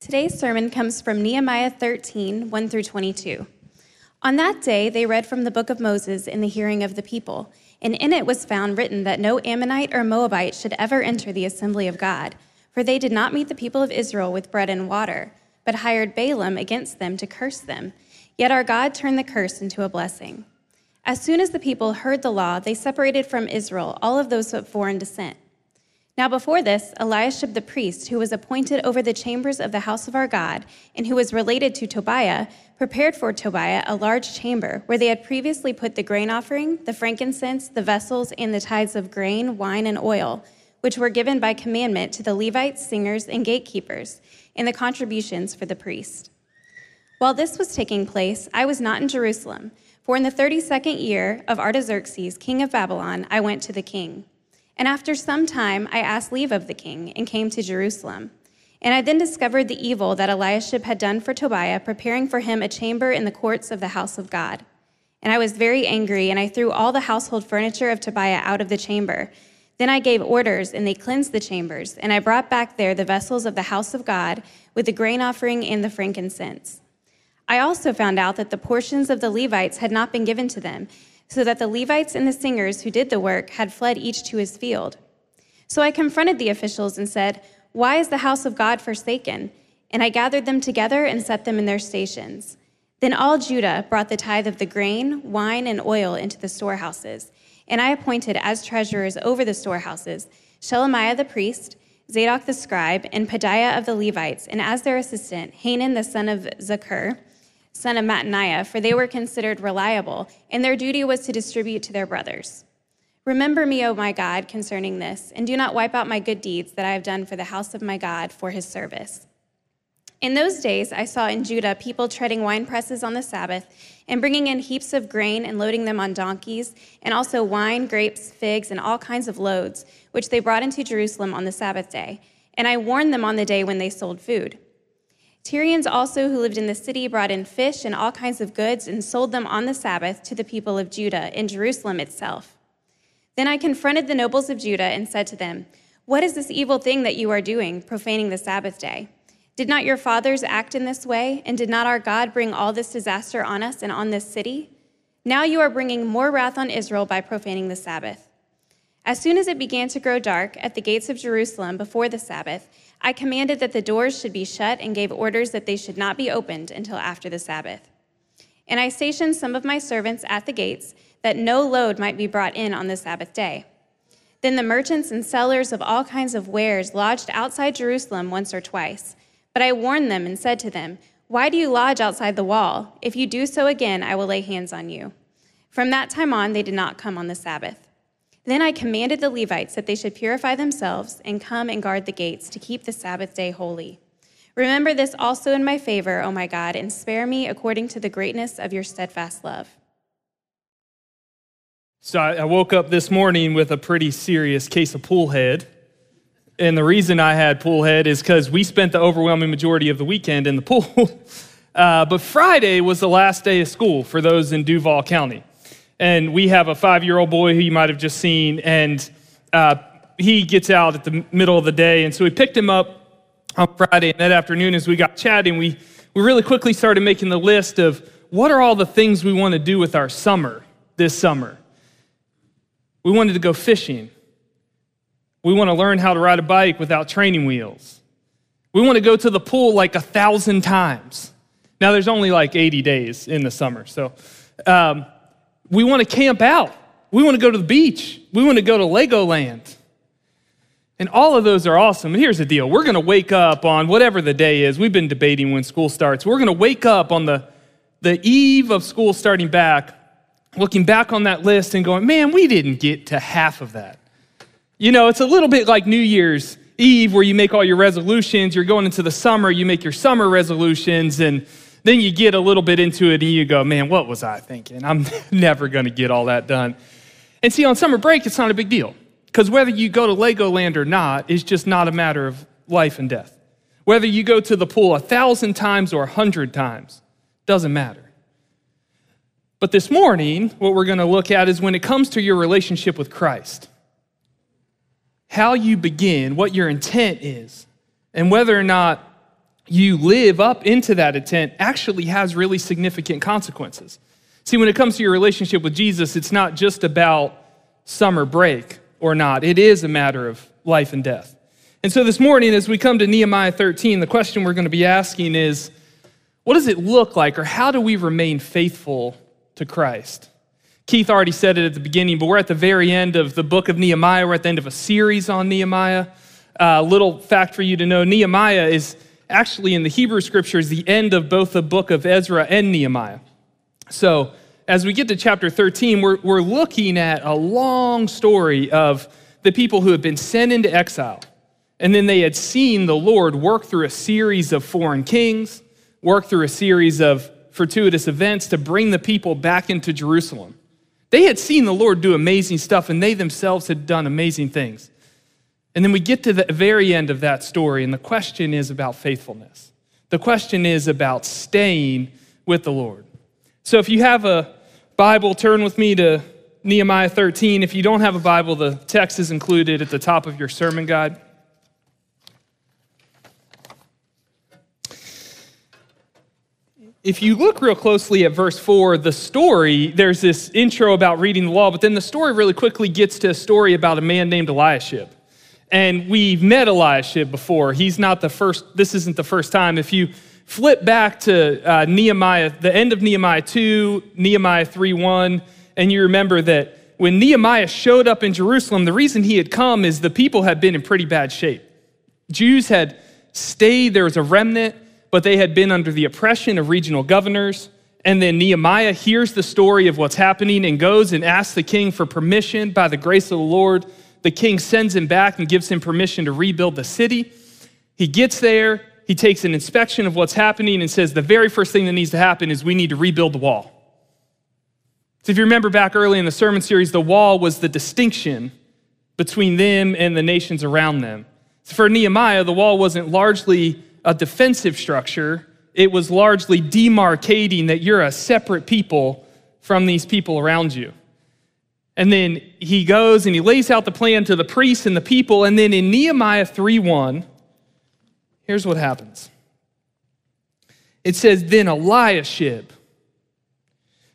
Today's sermon comes from Nehemiah 13, 1 through 22. On that day, they read from the book of Moses in the hearing of the people, and in it was found written that no Ammonite or Moabite should ever enter the assembly of God, for they did not meet the people of Israel with bread and water, but hired Balaam against them to curse them. Yet our God turned the curse into a blessing. As soon as the people heard the law, they separated from Israel all of those of foreign descent. Now, before this, Eliashib the priest, who was appointed over the chambers of the house of our God, and who was related to Tobiah, prepared for Tobiah a large chamber where they had previously put the grain offering, the frankincense, the vessels, and the tithes of grain, wine, and oil, which were given by commandment to the Levites, singers, and gatekeepers, and the contributions for the priest. While this was taking place, I was not in Jerusalem, for in the 32nd year of Artaxerxes, king of Babylon, I went to the king. And after some time, I asked leave of the king and came to Jerusalem. And I then discovered the evil that Eliashib had done for Tobiah, preparing for him a chamber in the courts of the house of God. And I was very angry, and I threw all the household furniture of Tobiah out of the chamber. Then I gave orders, and they cleansed the chambers, and I brought back there the vessels of the house of God with the grain offering and the frankincense. I also found out that the portions of the Levites had not been given to them so that the Levites and the singers who did the work had fled each to his field. So I confronted the officials and said, Why is the house of God forsaken? And I gathered them together and set them in their stations. Then all Judah brought the tithe of the grain, wine, and oil into the storehouses. And I appointed as treasurers over the storehouses Shelemiah the priest, Zadok the scribe, and Pedaiah of the Levites, and as their assistant, Hanan the son of Zaccur son of Mattaniah, for they were considered reliable, and their duty was to distribute to their brothers. Remember me, O my God, concerning this, and do not wipe out my good deeds that I have done for the house of my God for his service. In those days, I saw in Judah people treading wine presses on the Sabbath and bringing in heaps of grain and loading them on donkeys, and also wine, grapes, figs, and all kinds of loads, which they brought into Jerusalem on the Sabbath day. And I warned them on the day when they sold food. Tyrians also, who lived in the city, brought in fish and all kinds of goods and sold them on the Sabbath to the people of Judah in Jerusalem itself. Then I confronted the nobles of Judah and said to them, What is this evil thing that you are doing, profaning the Sabbath day? Did not your fathers act in this way, and did not our God bring all this disaster on us and on this city? Now you are bringing more wrath on Israel by profaning the Sabbath. As soon as it began to grow dark at the gates of Jerusalem before the Sabbath, I commanded that the doors should be shut and gave orders that they should not be opened until after the Sabbath. And I stationed some of my servants at the gates that no load might be brought in on the Sabbath day. Then the merchants and sellers of all kinds of wares lodged outside Jerusalem once or twice. But I warned them and said to them, Why do you lodge outside the wall? If you do so again, I will lay hands on you. From that time on, they did not come on the Sabbath. Then I commanded the Levites that they should purify themselves and come and guard the gates to keep the Sabbath day holy. Remember this also in my favor, O my God, and spare me according to the greatness of your steadfast love. So I woke up this morning with a pretty serious case of pool head. And the reason I had pool head is because we spent the overwhelming majority of the weekend in the pool. Uh, but Friday was the last day of school for those in Duval County and we have a five year old boy who you might have just seen, and uh, he gets out at the middle of the day. And so we picked him up on Friday, and that afternoon, as we got chatting, we, we really quickly started making the list of what are all the things we want to do with our summer this summer. We wanted to go fishing. We want to learn how to ride a bike without training wheels. We want to go to the pool like a thousand times. Now, there's only like 80 days in the summer, so. Um, we want to camp out. We want to go to the beach. We want to go to Legoland. And all of those are awesome. And here's the deal we're going to wake up on whatever the day is. We've been debating when school starts. We're going to wake up on the, the eve of school starting back, looking back on that list and going, man, we didn't get to half of that. You know, it's a little bit like New Year's Eve where you make all your resolutions. You're going into the summer, you make your summer resolutions, and then you get a little bit into it and you go, man, what was I thinking? I'm never going to get all that done. And see, on summer break, it's not a big deal because whether you go to Legoland or not is just not a matter of life and death. Whether you go to the pool a thousand times or a hundred times, doesn't matter. But this morning, what we're going to look at is when it comes to your relationship with Christ, how you begin, what your intent is, and whether or not you live up into that intent actually has really significant consequences. See, when it comes to your relationship with Jesus, it's not just about summer break or not, it is a matter of life and death. And so this morning, as we come to Nehemiah 13, the question we're going to be asking is what does it look like, or how do we remain faithful to Christ? Keith already said it at the beginning, but we're at the very end of the book of Nehemiah. We're at the end of a series on Nehemiah. A uh, little fact for you to know Nehemiah is actually in the Hebrew scriptures the end of both the book of Ezra and Nehemiah. So, as we get to chapter 13, we're, we're looking at a long story of the people who had been sent into exile. And then they had seen the Lord work through a series of foreign kings, work through a series of fortuitous events to bring the people back into Jerusalem. They had seen the Lord do amazing stuff, and they themselves had done amazing things. And then we get to the very end of that story, and the question is about faithfulness. The question is about staying with the Lord. So if you have a Bible, turn with me to Nehemiah 13. If you don't have a Bible, the text is included at the top of your sermon guide. if you look real closely at verse 4, the story, there's this intro about reading the law, but then the story really quickly gets to a story about a man named Eliashib. And we've met Eliashib before. He's not the first, this isn't the first time. If you flip back to uh, Nehemiah, the end of Nehemiah 2, Nehemiah 3 1, and you remember that when Nehemiah showed up in Jerusalem, the reason he had come is the people had been in pretty bad shape. Jews had stayed, there was a remnant but they had been under the oppression of regional governors. And then Nehemiah hears the story of what's happening and goes and asks the king for permission by the grace of the Lord. The king sends him back and gives him permission to rebuild the city. He gets there, he takes an inspection of what's happening and says the very first thing that needs to happen is we need to rebuild the wall. So, if you remember back early in the sermon series, the wall was the distinction between them and the nations around them. So for Nehemiah, the wall wasn't largely a defensive structure, it was largely demarcating that you're a separate people from these people around you. And then he goes and he lays out the plan to the priests and the people. And then in Nehemiah 3 1, here's what happens it says, Then Eliashib,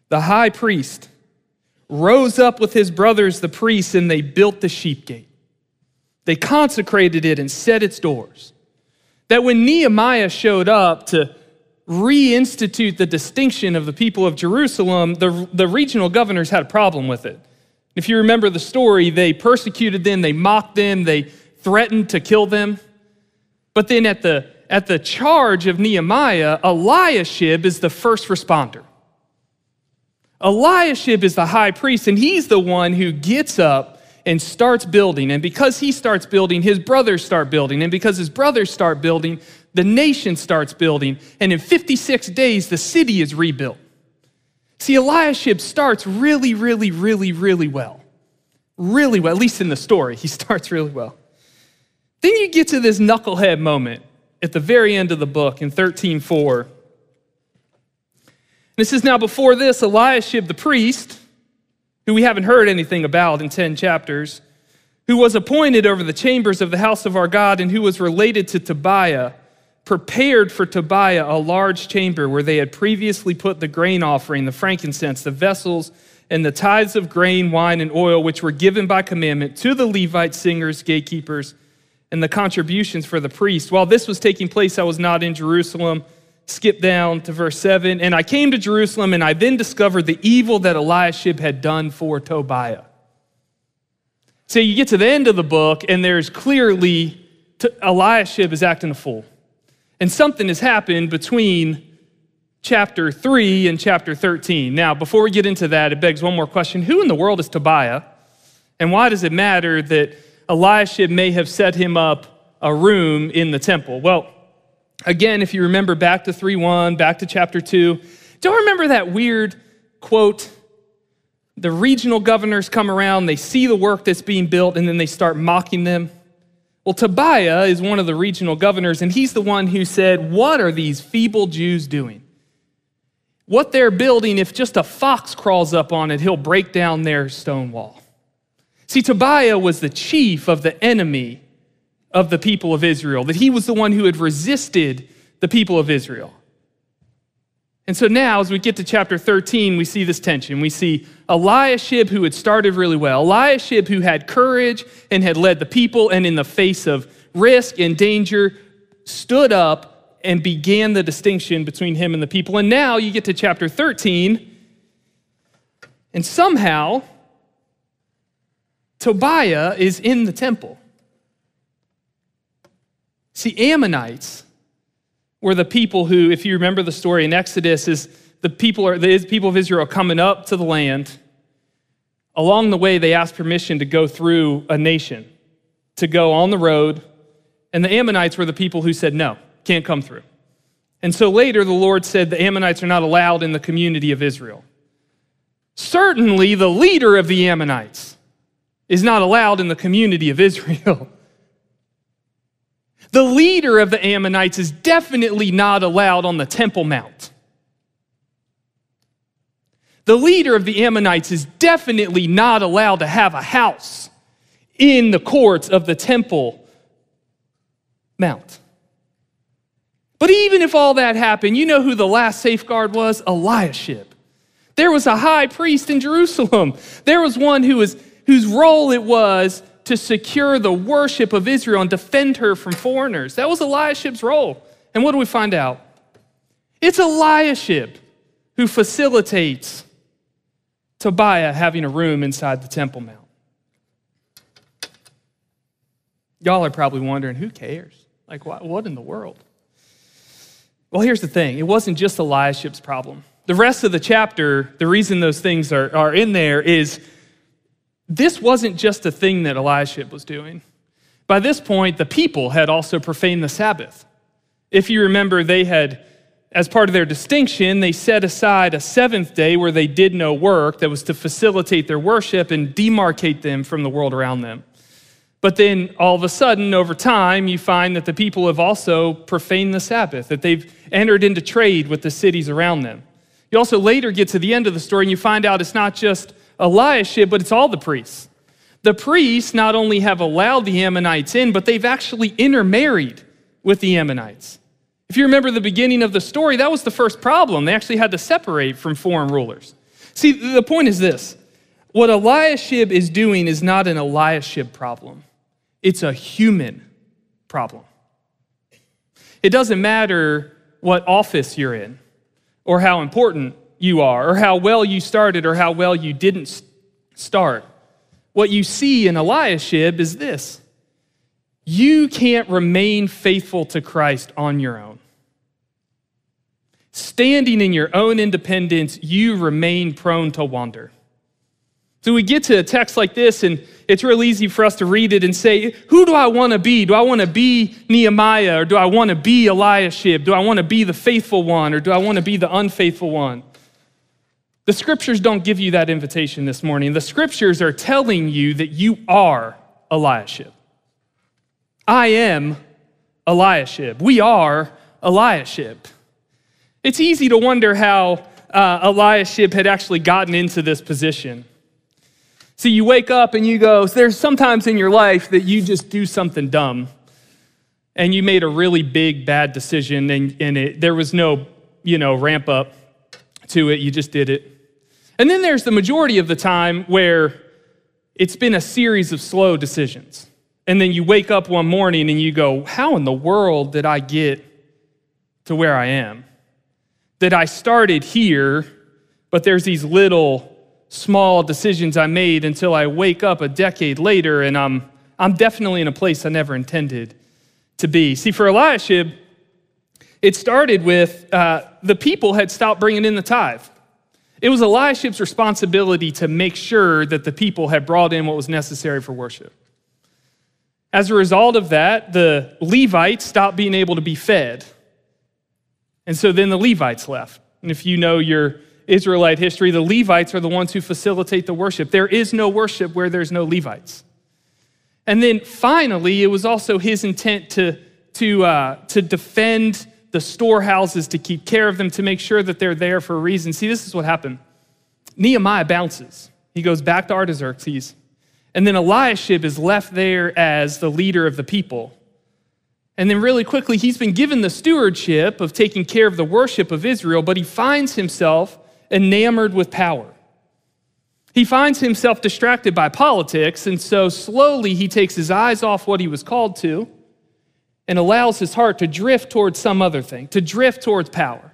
the high priest, rose up with his brothers, the priests, and they built the sheep gate. They consecrated it and set its doors that when Nehemiah showed up to reinstitute the distinction of the people of Jerusalem, the, the regional governors had a problem with it. If you remember the story, they persecuted them, they mocked them, they threatened to kill them. But then at the, at the charge of Nehemiah, Eliashib is the first responder. Eliashib is the high priest, and he's the one who gets up and starts building. And because he starts building, his brothers start building. And because his brothers start building, the nation starts building. And in 56 days, the city is rebuilt. See, Eliashib starts really, really, really, really well. Really well, at least in the story, he starts really well. Then you get to this knucklehead moment at the very end of the book in 13:4. This is now before this, Eliashib the priest, who we haven't heard anything about in 10 chapters, who was appointed over the chambers of the house of our God and who was related to Tobiah, prepared for Tobiah a large chamber where they had previously put the grain offering, the frankincense, the vessels, and the tithes of grain, wine, and oil, which were given by commandment to the Levite singers, gatekeepers, and the contributions for the priests. While this was taking place, I was not in Jerusalem skip down to verse 7. And I came to Jerusalem, and I then discovered the evil that Eliashib had done for Tobiah. So you get to the end of the book, and there's clearly Eliashib is acting a fool. And something has happened between chapter 3 and chapter 13. Now, before we get into that, it begs one more question Who in the world is Tobiah? And why does it matter that Eliashib may have set him up a room in the temple? Well, Again, if you remember back to 3 1, back to chapter 2, don't remember that weird quote? The regional governors come around, they see the work that's being built, and then they start mocking them. Well, Tobiah is one of the regional governors, and he's the one who said, What are these feeble Jews doing? What they're building, if just a fox crawls up on it, he'll break down their stone wall. See, Tobiah was the chief of the enemy of the people of Israel, that he was the one who had resisted the people of Israel. And so now, as we get to chapter 13, we see this tension. We see Eliashib, who had started really well, Eliashib, who had courage and had led the people, and in the face of risk and danger, stood up and began the distinction between him and the people. And now you get to chapter 13, and somehow Tobiah is in the temple. See, Ammonites were the people who, if you remember the story in Exodus, is the people are the people of Israel coming up to the land. Along the way, they asked permission to go through a nation, to go on the road, and the Ammonites were the people who said, no, can't come through. And so later, the Lord said the Ammonites are not allowed in the community of Israel. Certainly, the leader of the Ammonites is not allowed in the community of Israel. The leader of the Ammonites is definitely not allowed on the Temple Mount. The leader of the Ammonites is definitely not allowed to have a house in the courts of the Temple Mount. But even if all that happened, you know who the last safeguard was? Eliashib. There was a high priest in Jerusalem. There was one who was, whose role it was to secure the worship of Israel and defend her from foreigners. That was Eliashib's role. And what do we find out? It's Eliashib who facilitates Tobiah having a room inside the Temple Mount. Y'all are probably wondering who cares? Like, what in the world? Well, here's the thing it wasn't just Eliashib's problem. The rest of the chapter, the reason those things are, are in there is this wasn't just a thing that Eliashib was doing. By this point, the people had also profaned the Sabbath. If you remember, they had, as part of their distinction, they set aside a seventh day where they did no work that was to facilitate their worship and demarcate them from the world around them. But then all of a sudden, over time, you find that the people have also profaned the Sabbath, that they've entered into trade with the cities around them. You also later get to the end of the story and you find out it's not just Eliashib, but it's all the priests. The priests not only have allowed the Ammonites in, but they've actually intermarried with the Ammonites. If you remember the beginning of the story, that was the first problem. They actually had to separate from foreign rulers. See, the point is this what Eliashib is doing is not an Eliashib problem, it's a human problem. It doesn't matter what office you're in or how important you are, or how well you started, or how well you didn't start. What you see in Eliashib is this you can't remain faithful to Christ on your own. Standing in your own independence, you remain prone to wander. So we get to a text like this, and it's real easy for us to read it and say, Who do I want to be? Do I want to be Nehemiah, or do I want to be Eliashib? Do I want to be the faithful one, or do I want to be the unfaithful one? The scriptures don't give you that invitation this morning. The scriptures are telling you that you are Eliashib. I am Eliashib. We are Eliashib. It's easy to wonder how uh, Eliashib had actually gotten into this position. See, you wake up and you go, there's sometimes in your life that you just do something dumb and you made a really big bad decision and, and it, there was no, you know, ramp up to it. You just did it. And then there's the majority of the time where it's been a series of slow decisions. And then you wake up one morning and you go, How in the world did I get to where I am? That I started here, but there's these little small decisions I made until I wake up a decade later and I'm, I'm definitely in a place I never intended to be. See, for Eliashib, it started with uh, the people had stopped bringing in the tithe. It was Eliashib's responsibility to make sure that the people had brought in what was necessary for worship. As a result of that, the Levites stopped being able to be fed. And so then the Levites left. And if you know your Israelite history, the Levites are the ones who facilitate the worship. There is no worship where there's no Levites. And then finally, it was also his intent to, to, uh, to defend the storehouses to keep care of them, to make sure that they're there for a reason. See, this is what happened. Nehemiah bounces. He goes back to Artaxerxes. And then Eliashib is left there as the leader of the people. And then, really quickly, he's been given the stewardship of taking care of the worship of Israel, but he finds himself enamored with power. He finds himself distracted by politics, and so slowly he takes his eyes off what he was called to and allows his heart to drift towards some other thing, to drift towards power.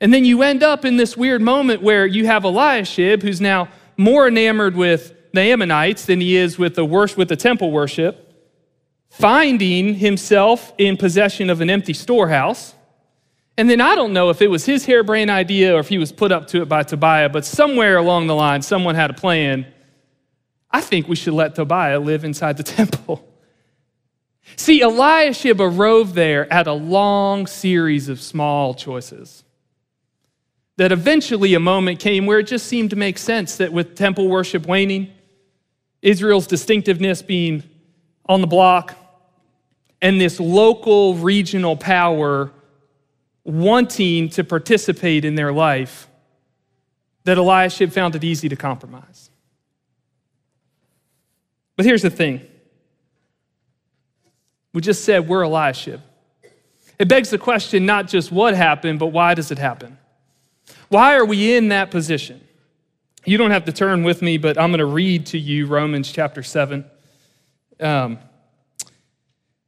And then you end up in this weird moment where you have Eliashib, who's now more enamored with the Ammonites than he is with the worship, with the temple worship, finding himself in possession of an empty storehouse. And then I don't know if it was his harebrained idea or if he was put up to it by Tobiah, but somewhere along the line, someone had a plan. I think we should let Tobiah live inside the temple. See, Eliashib arose there at a long series of small choices. That eventually a moment came where it just seemed to make sense that with temple worship waning, Israel's distinctiveness being on the block, and this local regional power wanting to participate in their life, that Eliashib found it easy to compromise. But here's the thing we just said we're Eliashib. It begs the question not just what happened, but why does it happen? Why are we in that position? You don't have to turn with me, but I'm going to read to you Romans chapter 7. Um,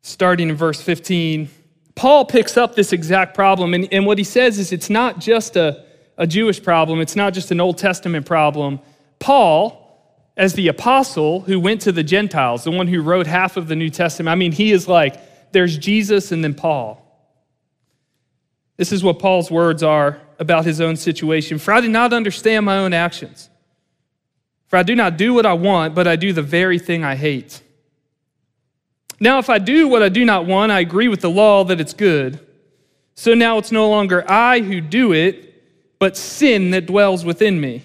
starting in verse 15, Paul picks up this exact problem, and, and what he says is it's not just a, a Jewish problem, it's not just an Old Testament problem. Paul, as the apostle who went to the Gentiles, the one who wrote half of the New Testament, I mean, he is like, there's Jesus and then Paul. This is what Paul's words are about his own situation. For I do not understand my own actions. For I do not do what I want, but I do the very thing I hate. Now, if I do what I do not want, I agree with the law that it's good. So now it's no longer I who do it, but sin that dwells within me.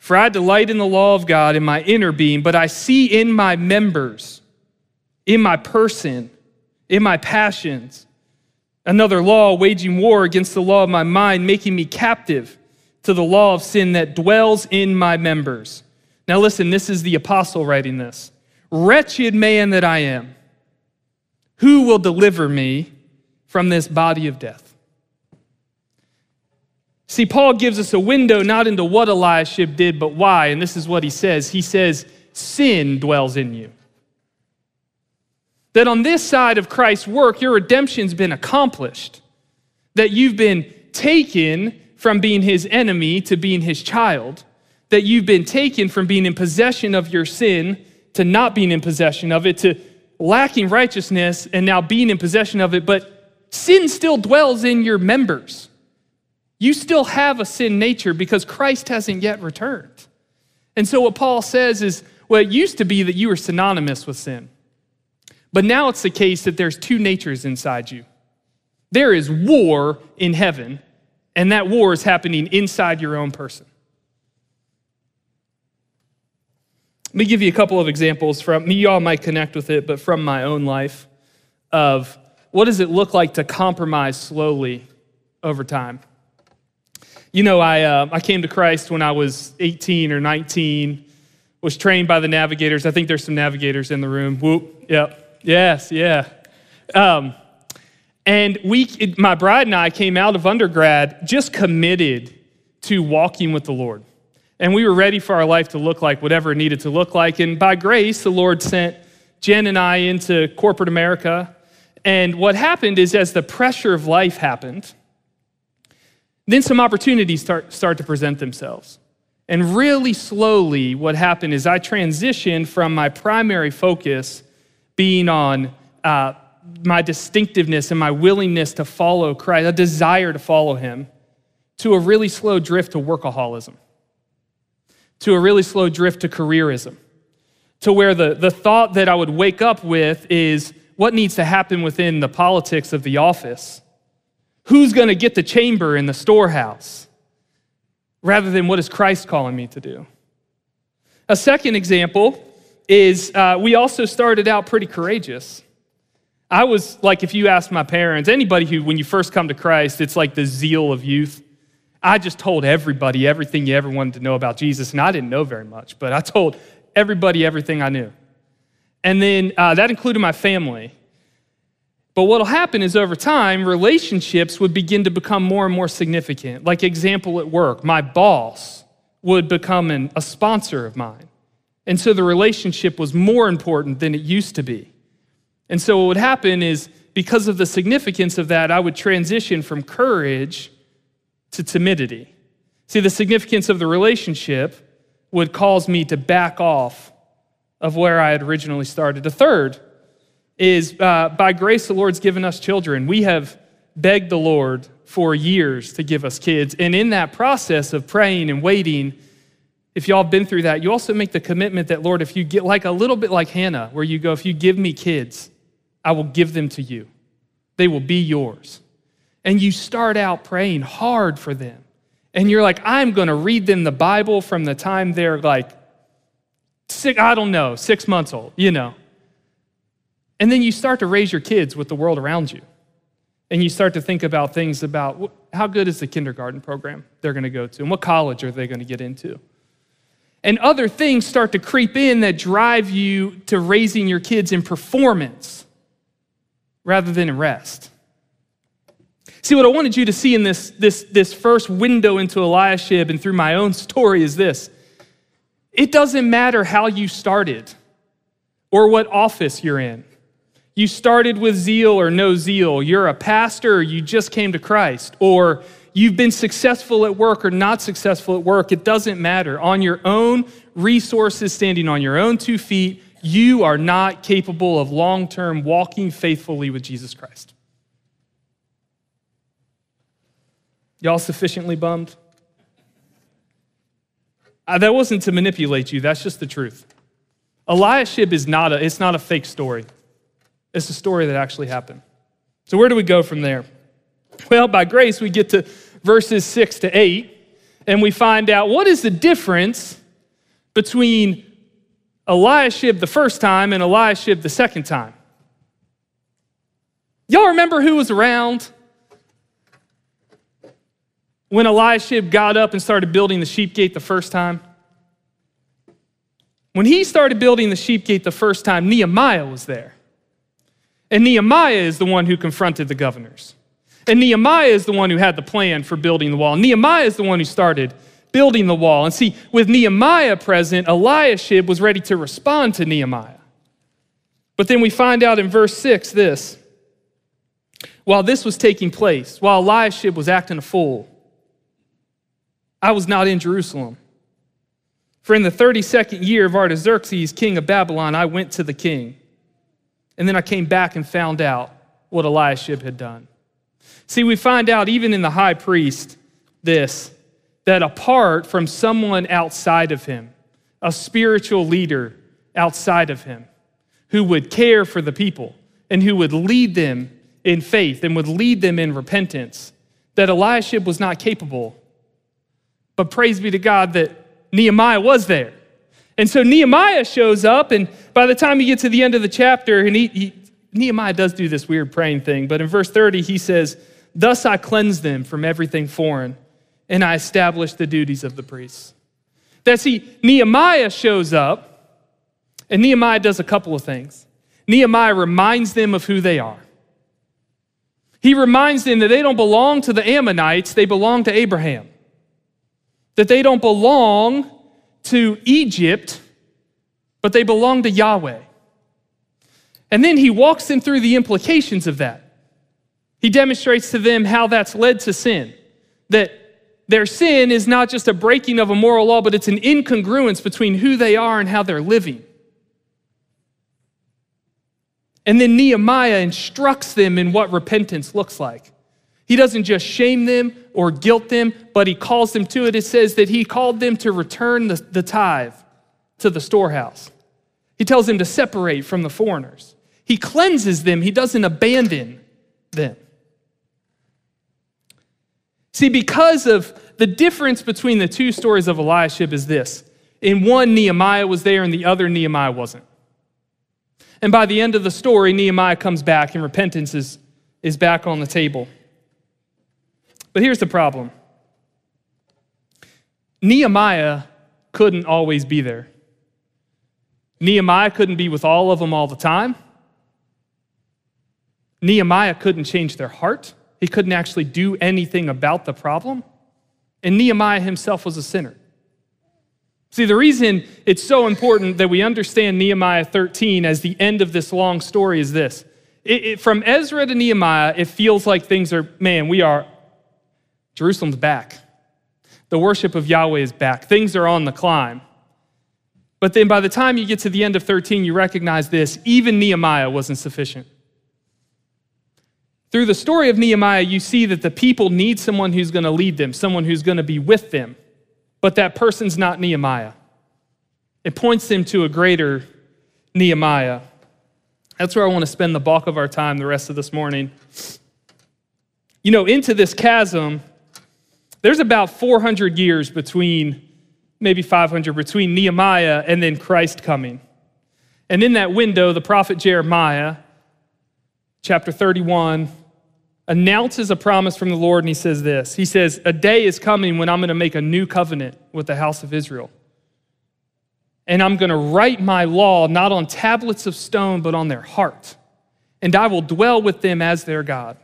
For I delight in the law of God in my inner being, but I see in my members, in my person, in my passions, another law waging war against the law of my mind, making me captive to the law of sin that dwells in my members. Now, listen, this is the apostle writing this. Wretched man that I am, who will deliver me from this body of death? See, Paul gives us a window not into what Eliashib did, but why. And this is what he says He says, Sin dwells in you. That on this side of Christ's work, your redemption's been accomplished. That you've been taken from being his enemy to being his child that you've been taken from being in possession of your sin to not being in possession of it, to lacking righteousness and now being in possession of it, but sin still dwells in your members. You still have a sin nature because Christ hasn't yet returned. And so, what Paul says is, well, it used to be that you were synonymous with sin. But now it's the case that there's two natures inside you. There is war in heaven, and that war is happening inside your own person. Let me give you a couple of examples from me. Y'all might connect with it, but from my own life of what does it look like to compromise slowly over time. You know, I, uh, I came to Christ when I was 18 or 19, was trained by the navigators. I think there's some navigators in the room. Whoop, yep, yes, yeah. Um, and we, my bride and I came out of undergrad just committed to walking with the Lord. And we were ready for our life to look like whatever it needed to look like. And by grace, the Lord sent Jen and I into corporate America. And what happened is, as the pressure of life happened, then some opportunities start, start to present themselves. And really slowly, what happened is I transitioned from my primary focus being on uh, my distinctiveness and my willingness to follow Christ, a desire to follow Him, to a really slow drift to workaholism to a really slow drift to careerism, to where the, the thought that I would wake up with is what needs to happen within the politics of the office. Who's going to get the chamber in the storehouse? Rather than what is Christ calling me to do? A second example is uh, we also started out pretty courageous. I was like, if you ask my parents, anybody who, when you first come to Christ, it's like the zeal of youth. I just told everybody everything you ever wanted to know about Jesus, and I didn't know very much, but I told everybody everything I knew. And then uh, that included my family. But what'll happen is over time, relationships would begin to become more and more significant. Like, example at work, my boss would become an, a sponsor of mine. And so the relationship was more important than it used to be. And so what would happen is, because of the significance of that, I would transition from courage to timidity. See, the significance of the relationship would cause me to back off of where I had originally started. The third is uh, by grace, the Lord's given us children. We have begged the Lord for years to give us kids. And in that process of praying and waiting, if y'all been through that, you also make the commitment that, Lord, if you get like a little bit like Hannah, where you go, if you give me kids, I will give them to you. They will be yours. And you start out praying hard for them. And you're like, I'm going to read them the Bible from the time they're like, six, I don't know, six months old, you know. And then you start to raise your kids with the world around you. And you start to think about things about how good is the kindergarten program they're going to go to and what college are they going to get into. And other things start to creep in that drive you to raising your kids in performance rather than in rest. See, what I wanted you to see in this, this, this first window into Eliashib and through my own story is this it doesn't matter how you started or what office you're in. You started with zeal or no zeal. You're a pastor or you just came to Christ. Or you've been successful at work or not successful at work. It doesn't matter. On your own resources, standing on your own two feet, you are not capable of long term walking faithfully with Jesus Christ. Y'all sufficiently bummed? Uh, that wasn't to manipulate you, that's just the truth. Eliashib is not a, it's not a fake story. It's a story that actually happened. So where do we go from there? Well, by grace, we get to verses six to eight, and we find out what is the difference between Eliashib the first time and Eliashib the second time. Y'all remember who was around when Eliashib got up and started building the sheep gate the first time? When he started building the sheep gate the first time, Nehemiah was there. And Nehemiah is the one who confronted the governors. And Nehemiah is the one who had the plan for building the wall. Nehemiah is the one who started building the wall. And see, with Nehemiah present, Eliashib was ready to respond to Nehemiah. But then we find out in verse 6 this. While this was taking place, while Eliashib was acting a fool, I was not in Jerusalem. For in the 32nd year of Artaxerxes, king of Babylon, I went to the king. And then I came back and found out what Eliashib had done. See, we find out even in the high priest this that apart from someone outside of him, a spiritual leader outside of him, who would care for the people and who would lead them in faith and would lead them in repentance, that Eliashib was not capable but praise be to God that Nehemiah was there. And so Nehemiah shows up, and by the time you get to the end of the chapter, and he, he, Nehemiah does do this weird praying thing, but in verse 30, he says, Thus I cleanse them from everything foreign, and I establish the duties of the priests. That see, Nehemiah shows up, and Nehemiah does a couple of things. Nehemiah reminds them of who they are. He reminds them that they don't belong to the Ammonites, they belong to Abraham that they don't belong to Egypt, but they belong to Yahweh. And then he walks them through the implications of that. He demonstrates to them how that's led to sin. That their sin is not just a breaking of a moral law, but it's an incongruence between who they are and how they're living. And then Nehemiah instructs them in what repentance looks like. He doesn't just shame them or guilt them, but he calls them to it. It says that he called them to return the, the tithe to the storehouse. He tells them to separate from the foreigners. He cleanses them, He doesn't abandon them. See, because of the difference between the two stories of Eliashib is this. In one, Nehemiah was there, and the other, Nehemiah wasn't. And by the end of the story, Nehemiah comes back, and repentance is, is back on the table. But here's the problem Nehemiah couldn't always be there. Nehemiah couldn't be with all of them all the time. Nehemiah couldn't change their heart. He couldn't actually do anything about the problem. And Nehemiah himself was a sinner. See, the reason it's so important that we understand Nehemiah 13 as the end of this long story is this. It, it, from Ezra to Nehemiah, it feels like things are, man, we are, Jerusalem's back. The worship of Yahweh is back. Things are on the climb. But then by the time you get to the end of 13, you recognize this even Nehemiah wasn't sufficient. Through the story of Nehemiah, you see that the people need someone who's going to lead them, someone who's going to be with them. But that person's not Nehemiah. It points them to a greater Nehemiah. That's where I want to spend the bulk of our time the rest of this morning. You know, into this chasm, there's about 400 years between, maybe 500, between Nehemiah and then Christ coming. And in that window, the prophet Jeremiah, chapter 31, announces a promise from the Lord, and he says this He says, A day is coming when I'm going to make a new covenant with the house of Israel. And I'm going to write my law not on tablets of stone, but on their heart. And I will dwell with them as their God.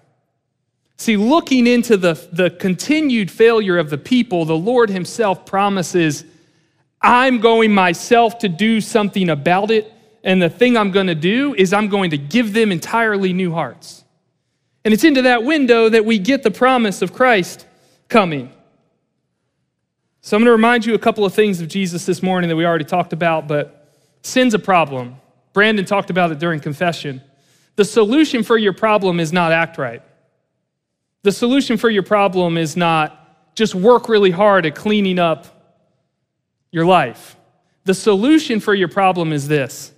See, looking into the, the continued failure of the people, the Lord Himself promises, I'm going myself to do something about it. And the thing I'm going to do is I'm going to give them entirely new hearts. And it's into that window that we get the promise of Christ coming. So I'm going to remind you a couple of things of Jesus this morning that we already talked about, but sin's a problem. Brandon talked about it during confession. The solution for your problem is not act right. The solution for your problem is not just work really hard at cleaning up your life. The solution for your problem is this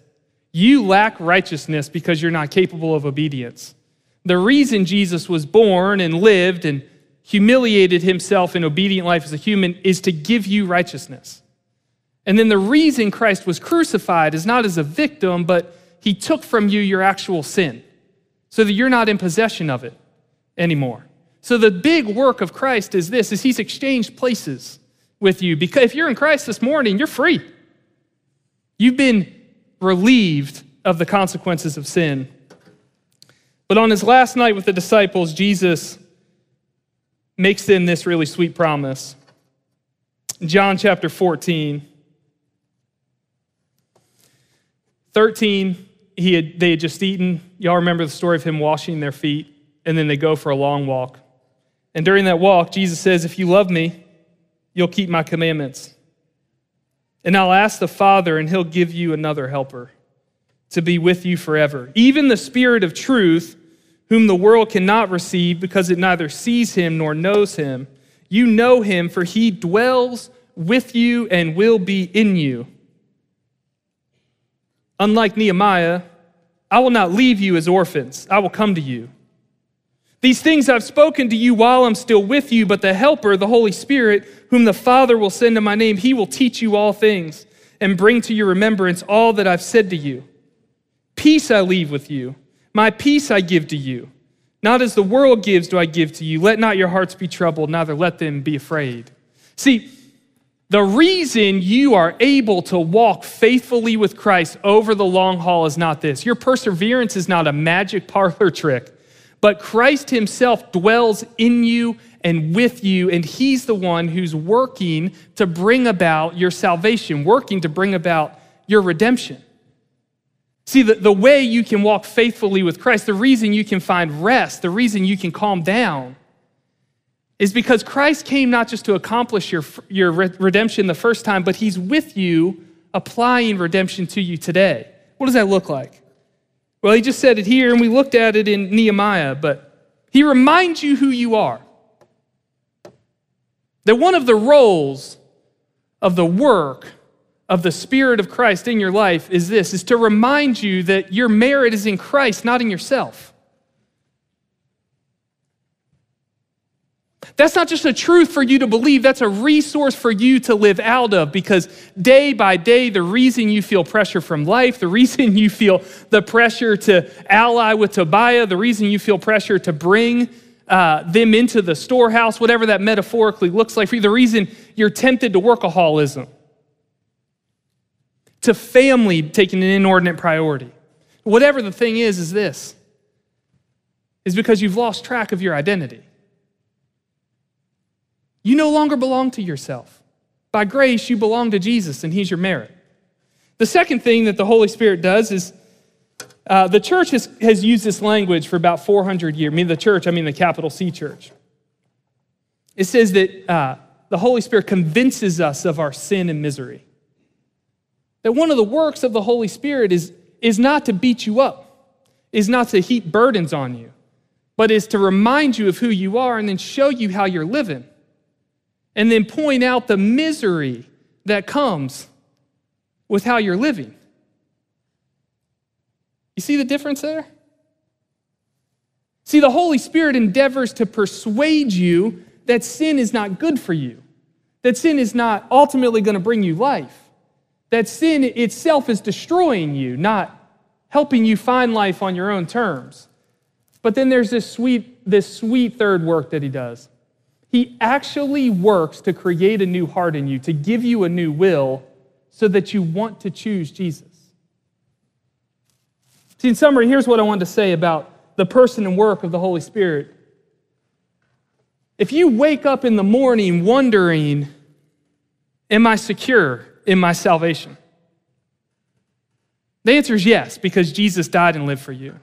you lack righteousness because you're not capable of obedience. The reason Jesus was born and lived and humiliated himself in obedient life as a human is to give you righteousness. And then the reason Christ was crucified is not as a victim, but he took from you your actual sin so that you're not in possession of it anymore. So the big work of Christ is this is he's exchanged places with you because if you're in Christ this morning, you're free. You've been relieved of the consequences of sin but on his last night with the disciples, Jesus makes them this really sweet promise. John chapter 14. 13, he had, they had just eaten. Y'all remember the story of him washing their feet, and then they go for a long walk. And during that walk, Jesus says, If you love me, you'll keep my commandments. And I'll ask the Father, and he'll give you another helper to be with you forever. Even the Spirit of truth, whom the world cannot receive because it neither sees him nor knows him. You know him, for he dwells with you and will be in you. Unlike Nehemiah, I will not leave you as orphans, I will come to you. These things I've spoken to you while I'm still with you, but the Helper, the Holy Spirit, whom the Father will send in my name, he will teach you all things and bring to your remembrance all that I've said to you. Peace I leave with you. My peace I give to you. Not as the world gives do I give to you. Let not your hearts be troubled, neither let them be afraid. See, the reason you are able to walk faithfully with Christ over the long haul is not this. Your perseverance is not a magic parlor trick, but Christ Himself dwells in you and with you, and He's the one who's working to bring about your salvation, working to bring about your redemption. See, the, the way you can walk faithfully with Christ, the reason you can find rest, the reason you can calm down, is because Christ came not just to accomplish your, your redemption the first time, but He's with you applying redemption to you today. What does that look like? Well, He just said it here, and we looked at it in Nehemiah, but He reminds you who you are. That one of the roles of the work of the Spirit of Christ in your life is this is to remind you that your merit is in Christ, not in yourself. That's not just a truth for you to believe, that's a resource for you to live out of because day by day, the reason you feel pressure from life, the reason you feel the pressure to ally with Tobiah, the reason you feel pressure to bring uh, them into the storehouse, whatever that metaphorically looks like for you, the reason you're tempted to workaholism, to family taking an inordinate priority, whatever the thing is, is this. Is because you've lost track of your identity. You no longer belong to yourself. By grace, you belong to Jesus, and He's your merit. The second thing that the Holy Spirit does is uh, the church has, has used this language for about 400 years. I mean, the church, I mean the capital C church. It says that uh, the Holy Spirit convinces us of our sin and misery. That one of the works of the Holy Spirit is, is not to beat you up, is not to heap burdens on you, but is to remind you of who you are and then show you how you're living and then point out the misery that comes with how you're living. You see the difference there? See, the Holy Spirit endeavors to persuade you that sin is not good for you, that sin is not ultimately going to bring you life, that sin itself is destroying you, not helping you find life on your own terms. But then there's this sweet, this sweet third work that he does. He actually works to create a new heart in you, to give you a new will, so that you want to choose Jesus. See, in summary, here's what I wanted to say about the person and work of the Holy Spirit. If you wake up in the morning wondering, Am I secure in my salvation? The answer is yes, because Jesus died and lived for you.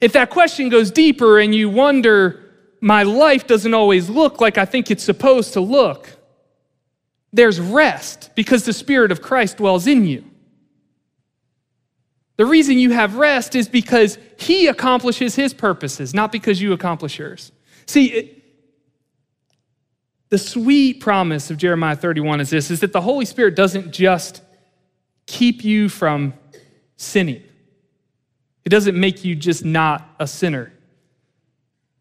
If that question goes deeper and you wonder, my life doesn't always look like I think it's supposed to look, there's rest because the Spirit of Christ dwells in you. The reason you have rest is because He accomplishes His purposes, not because you accomplish yours. See, it, the sweet promise of Jeremiah 31 is this is that the Holy Spirit doesn't just keep you from sinning. It doesn't make you just not a sinner.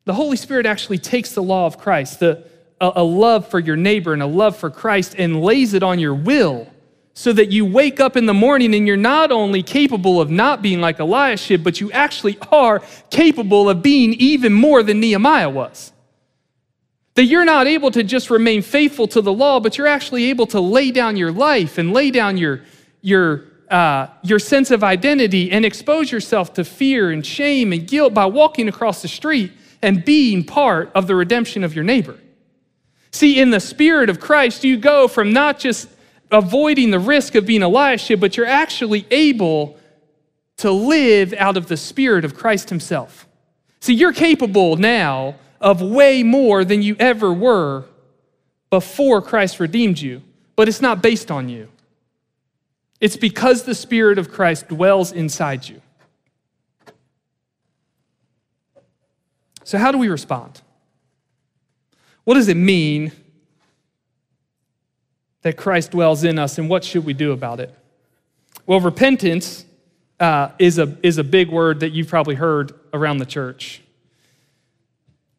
The Holy Spirit actually takes the law of Christ, the, a, a love for your neighbor and a love for Christ, and lays it on your will so that you wake up in the morning and you're not only capable of not being like Eliashib, but you actually are capable of being even more than Nehemiah was. That you're not able to just remain faithful to the law, but you're actually able to lay down your life and lay down your, your, uh, your sense of identity and expose yourself to fear and shame and guilt by walking across the street and being part of the redemption of your neighbor. See, in the Spirit of Christ, you go from not just avoiding the risk of being Eliashib, but you're actually able to live out of the Spirit of Christ Himself. See, you're capable now of way more than you ever were before Christ redeemed you, but it's not based on you. It's because the Spirit of Christ dwells inside you. So, how do we respond? What does it mean that Christ dwells in us, and what should we do about it? Well, repentance uh, is, a, is a big word that you've probably heard around the church.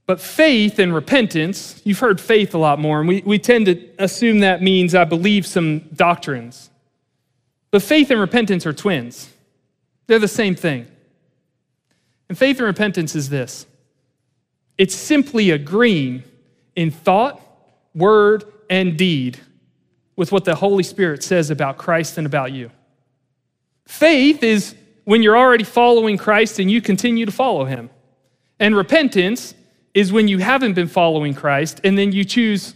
But faith and repentance, you've heard faith a lot more, and we, we tend to assume that means I believe some doctrines. But faith and repentance are twins, they're the same thing. And faith and repentance is this it's simply agreeing in thought, word, and deed with what the Holy Spirit says about Christ and about you. Faith is when you're already following Christ and you continue to follow him. And repentance is when you haven't been following Christ and then you choose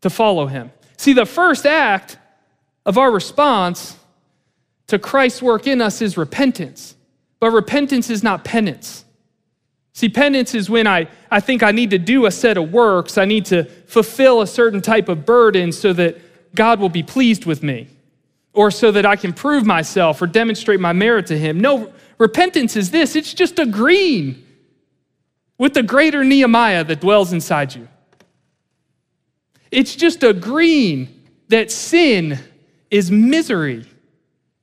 to follow him. See, the first act of our response to Christ's work in us is repentance. But repentance is not penance. See, penance is when I, I think I need to do a set of works, I need to fulfill a certain type of burden so that God will be pleased with me, or so that I can prove myself or demonstrate my merit to Him. No, repentance is this it's just agreeing with the greater Nehemiah that dwells inside you. It's just agreeing that sin is misery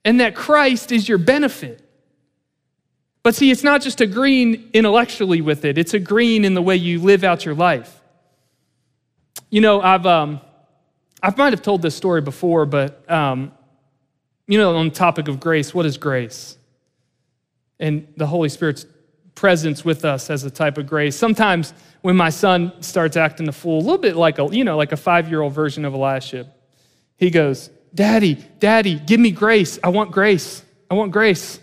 and that Christ is your benefit. But see, it's not just agreeing intellectually with it, it's agreeing in the way you live out your life. You know, I've, um, I might have told this story before, but, um, you know, on the topic of grace, what is grace? And the Holy Spirit's presence with us as a type of grace. Sometimes when my son starts acting a fool, a little bit like a, you know, like a five-year-old version of Eliashib, he goes, Daddy, Daddy, give me grace. I want grace. I want grace.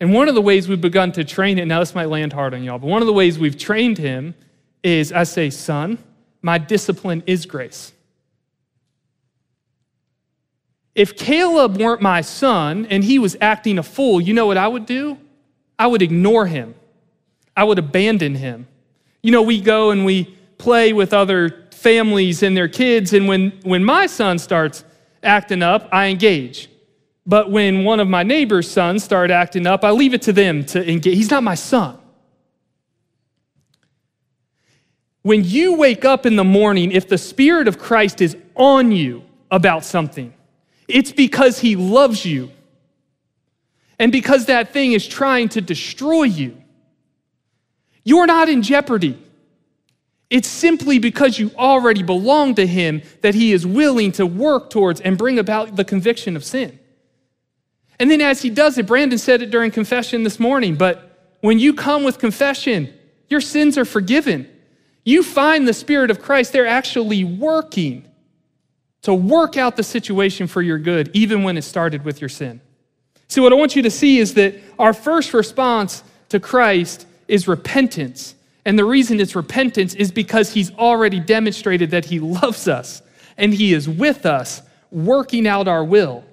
And one of the ways we've begun to train it, now this might land hard on y'all, but one of the ways we've trained him is I say, Son, my discipline is grace. If Caleb weren't my son and he was acting a fool, you know what I would do? I would ignore him. I would abandon him. You know, we go and we play with other families and their kids, and when, when my son starts acting up, I engage. But when one of my neighbor's sons start acting up, I leave it to them to engage. He's not my son. When you wake up in the morning, if the Spirit of Christ is on you about something, it's because He loves you and because that thing is trying to destroy you. You're not in jeopardy. It's simply because you already belong to Him that He is willing to work towards and bring about the conviction of sin. And then as He does it, Brandon said it during confession this morning, but when you come with confession, your sins are forgiven. You find the Spirit of Christ, they're actually working to work out the situation for your good, even when it started with your sin. See, what I want you to see is that our first response to Christ is repentance. And the reason it's repentance is because he's already demonstrated that he loves us and he is with us, working out our will.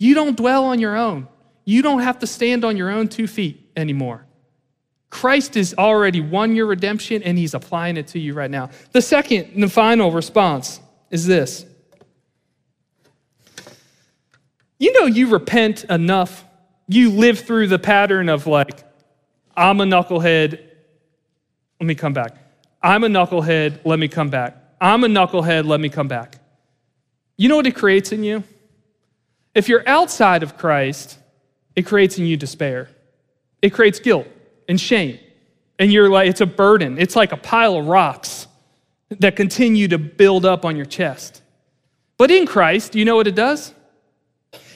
You don't dwell on your own. You don't have to stand on your own two feet anymore. Christ has already won your redemption and he's applying it to you right now. The second and the final response is this you know, you repent enough, you live through the pattern of like, I'm a knucklehead, let me come back. I'm a knucklehead, let me come back. I'm a knucklehead, let me come back. You know what it creates in you? If you're outside of Christ, it creates in you despair. It creates guilt and shame. And you're like, it's a burden. It's like a pile of rocks that continue to build up on your chest. But in Christ, you know what it does?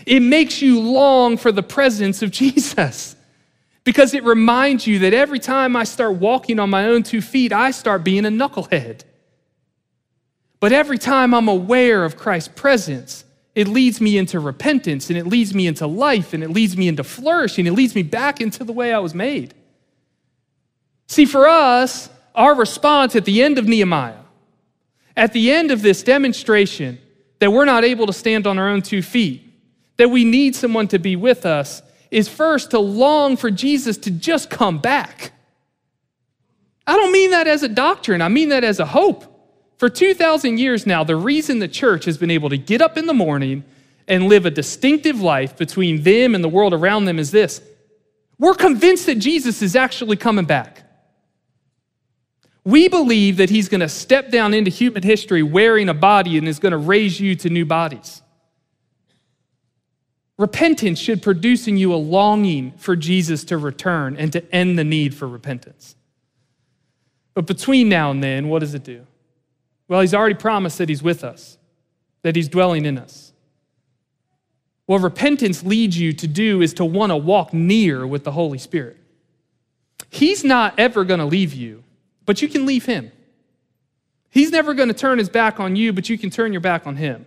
It makes you long for the presence of Jesus because it reminds you that every time I start walking on my own two feet, I start being a knucklehead. But every time I'm aware of Christ's presence, it leads me into repentance and it leads me into life and it leads me into flourishing. It leads me back into the way I was made. See, for us, our response at the end of Nehemiah, at the end of this demonstration that we're not able to stand on our own two feet, that we need someone to be with us is first to long for Jesus to just come back. I don't mean that as a doctrine, I mean that as a hope. For 2,000 years now, the reason the church has been able to get up in the morning and live a distinctive life between them and the world around them is this we're convinced that Jesus is actually coming back. We believe that he's going to step down into human history wearing a body and is going to raise you to new bodies. Repentance should produce in you a longing for Jesus to return and to end the need for repentance. But between now and then, what does it do? Well, he's already promised that he's with us, that he's dwelling in us. What repentance leads you to do is to want to walk near with the Holy Spirit. He's not ever going to leave you, but you can leave him. He's never going to turn his back on you, but you can turn your back on him.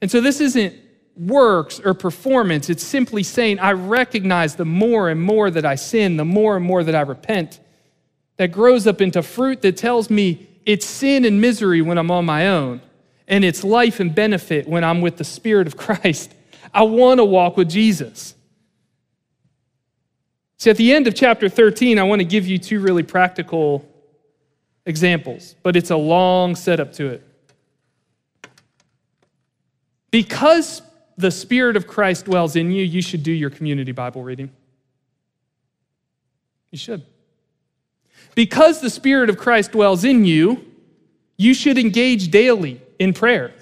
And so this isn't works or performance. It's simply saying, I recognize the more and more that I sin, the more and more that I repent, that grows up into fruit that tells me it's sin and misery when I'm on my own, and it's life and benefit when I'm with the Spirit of Christ. I want to walk with Jesus. See, at the end of chapter 13, I want to give you two really practical examples, but it's a long setup to it. Because the Spirit of Christ dwells in you, you should do your community Bible reading. You should. Because the Spirit of Christ dwells in you, you should engage daily in prayer.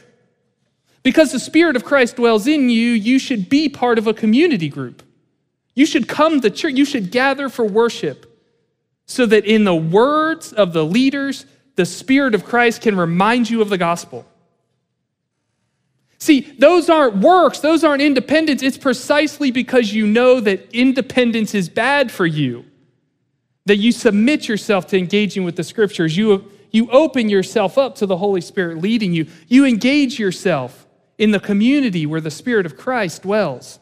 Because the Spirit of Christ dwells in you, you should be part of a community group. You should come to church, you should gather for worship so that in the words of the leaders, the Spirit of Christ can remind you of the gospel. See, those aren't works, those aren't independence. It's precisely because you know that independence is bad for you that you submit yourself to engaging with the scriptures. You, you open yourself up to the Holy Spirit leading you. You engage yourself in the community where the Spirit of Christ dwells.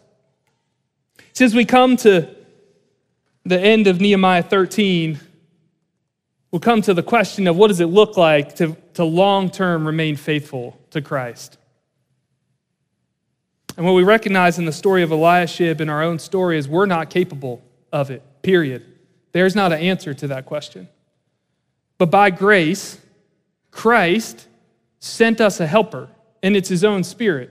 Since we come to the end of Nehemiah 13, we'll come to the question of what does it look like to, to long term remain faithful to Christ? And what we recognize in the story of Eliashib in our own story is we're not capable of it, period. There's not an answer to that question. But by grace, Christ sent us a helper, and it's his own spirit.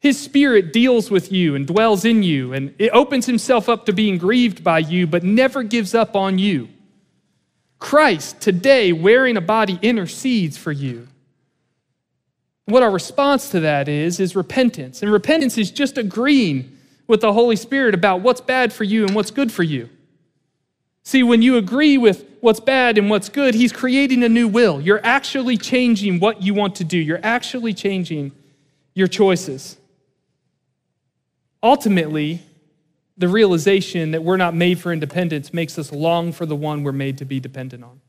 His spirit deals with you and dwells in you, and it opens himself up to being grieved by you, but never gives up on you. Christ, today, wearing a body, intercedes for you. What our response to that is, is repentance. And repentance is just agreeing with the Holy Spirit about what's bad for you and what's good for you. See, when you agree with what's bad and what's good, He's creating a new will. You're actually changing what you want to do, you're actually changing your choices. Ultimately, the realization that we're not made for independence makes us long for the one we're made to be dependent on.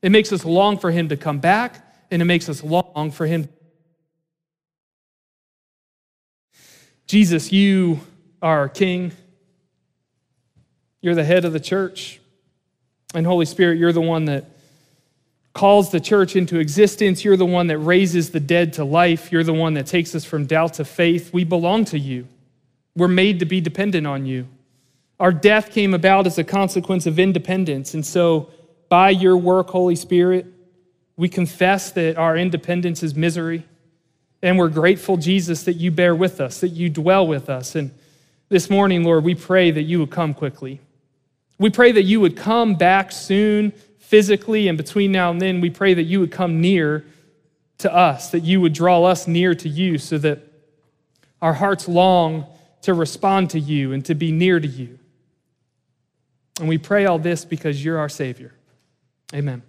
It makes us long for Him to come back, and it makes us long for Him. Jesus, you are our King. You're the head of the church. And Holy Spirit, you're the one that calls the church into existence. You're the one that raises the dead to life. You're the one that takes us from doubt to faith. We belong to you. We're made to be dependent on you. Our death came about as a consequence of independence. And so, by your work, Holy Spirit, we confess that our independence is misery. And we're grateful, Jesus, that you bear with us, that you dwell with us. And this morning, Lord, we pray that you would come quickly. We pray that you would come back soon physically, and between now and then, we pray that you would come near to us, that you would draw us near to you so that our hearts long to respond to you and to be near to you. And we pray all this because you're our Savior. Amen.